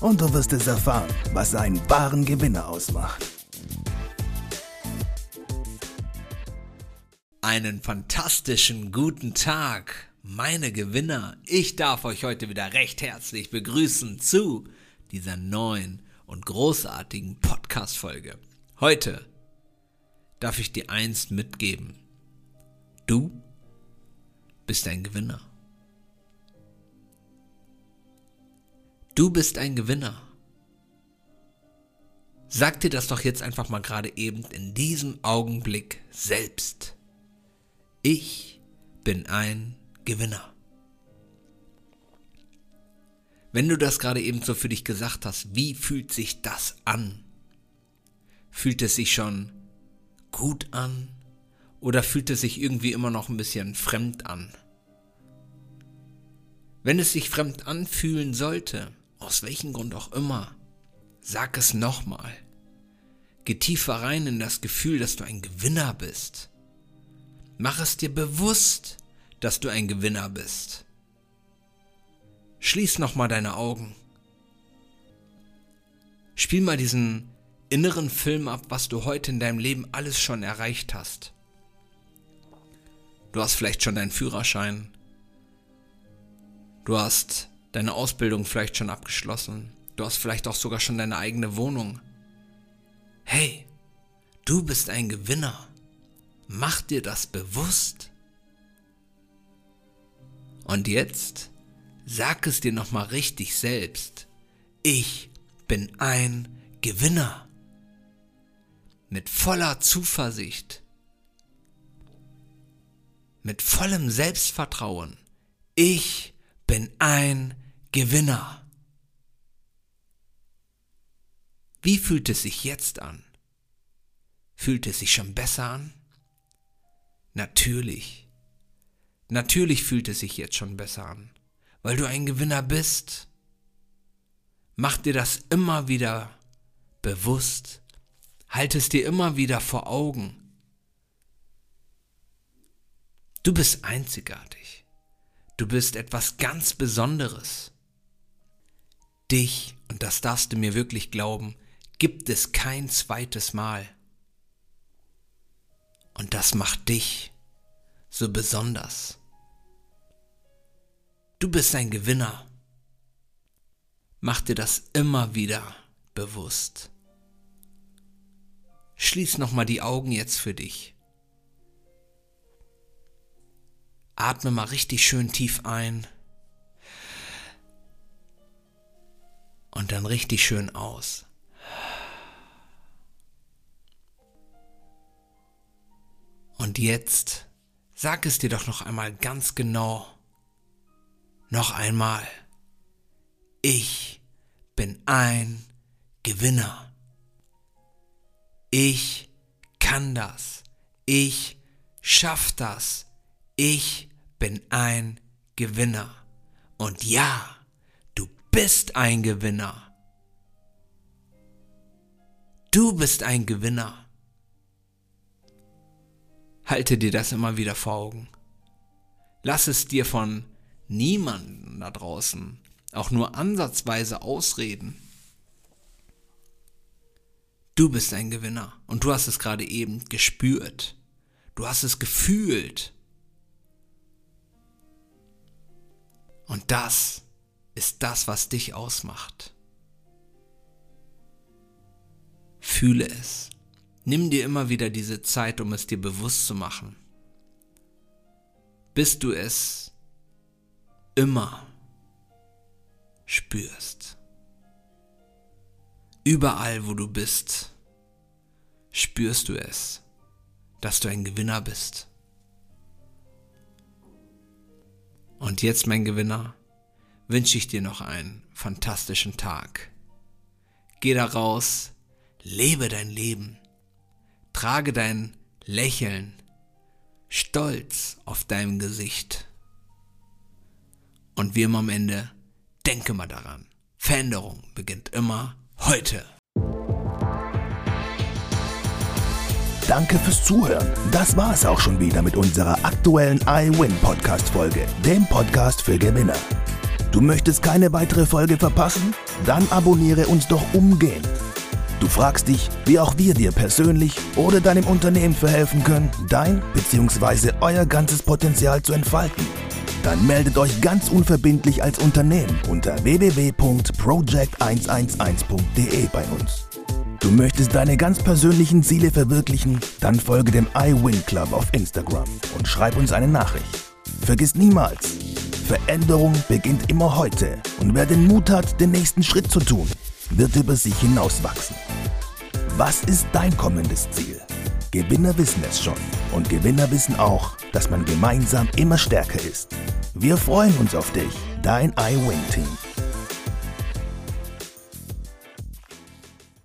und du wirst es erfahren, was einen wahren Gewinner ausmacht. Einen fantastischen guten Tag, meine Gewinner. Ich darf euch heute wieder recht herzlich begrüßen zu dieser neuen und großartigen Podcast-Folge. Heute darf ich dir eins mitgeben. Du bist ein Gewinner. Du bist ein Gewinner. Sag dir das doch jetzt einfach mal gerade eben in diesem Augenblick selbst. Ich bin ein Gewinner. Wenn du das gerade eben so für dich gesagt hast, wie fühlt sich das an? Fühlt es sich schon gut an oder fühlt es sich irgendwie immer noch ein bisschen fremd an? Wenn es sich fremd anfühlen sollte, aus welchem Grund auch immer, sag es nochmal. Geh tiefer rein in das Gefühl, dass du ein Gewinner bist. Mach es dir bewusst, dass du ein Gewinner bist. Schließ nochmal deine Augen. Spiel mal diesen inneren Film ab, was du heute in deinem Leben alles schon erreicht hast. Du hast vielleicht schon deinen Führerschein. Du hast deine Ausbildung vielleicht schon abgeschlossen. Du hast vielleicht auch sogar schon deine eigene Wohnung. Hey, du bist ein Gewinner. Mach dir das bewusst. Und jetzt sag es dir nochmal richtig selbst. Ich bin ein Gewinner. Mit voller Zuversicht. Mit vollem Selbstvertrauen. Ich bin ein Gewinner. Wie fühlt es sich jetzt an? Fühlt es sich schon besser an? Natürlich. Natürlich fühlt es sich jetzt schon besser an, weil du ein Gewinner bist. Mach dir das immer wieder bewusst. Halt es dir immer wieder vor Augen. Du bist einzigartig. Du bist etwas ganz Besonderes. Dich, und das darfst du mir wirklich glauben, gibt es kein zweites Mal. Und das macht dich so besonders. Du bist ein Gewinner. Mach dir das immer wieder bewusst. Schließ nochmal die Augen jetzt für dich. Atme mal richtig schön tief ein. Und dann richtig schön aus. Und jetzt sag es dir doch noch einmal ganz genau. Noch einmal. Ich bin ein Gewinner. Ich kann das. Ich schaff das. Ich bin ein Gewinner. Und ja, bist ein Gewinner. Du bist ein Gewinner. Halte dir das immer wieder vor Augen. Lass es dir von niemandem da draußen auch nur ansatzweise ausreden. Du bist ein Gewinner und du hast es gerade eben gespürt. Du hast es gefühlt. Und das ist das, was dich ausmacht. Fühle es. Nimm dir immer wieder diese Zeit, um es dir bewusst zu machen. Bis du es immer spürst. Überall, wo du bist, spürst du es, dass du ein Gewinner bist. Und jetzt, mein Gewinner, wünsche ich dir noch einen fantastischen Tag. Geh da raus, lebe dein Leben. Trage dein Lächeln, Stolz auf deinem Gesicht. Und wie immer am Ende, denke mal daran. Veränderung beginnt immer heute. Danke fürs Zuhören. Das war es auch schon wieder mit unserer aktuellen iWin Podcast Folge, dem Podcast für Gewinner. Du möchtest keine weitere Folge verpassen? Dann abonniere uns doch umgehend. Du fragst dich, wie auch wir dir persönlich oder deinem Unternehmen verhelfen können, dein bzw. euer ganzes Potenzial zu entfalten. Dann meldet euch ganz unverbindlich als Unternehmen unter www.project111.de bei uns. Du möchtest deine ganz persönlichen Ziele verwirklichen? Dann folge dem iWin Club auf Instagram und schreib uns eine Nachricht. Vergiss niemals, Veränderung beginnt immer heute und wer den Mut hat, den nächsten Schritt zu tun, wird über sich hinauswachsen. Was ist dein kommendes Ziel? Gewinner wissen es schon und Gewinner wissen auch, dass man gemeinsam immer stärker ist. Wir freuen uns auf dich, dein iWin-Team.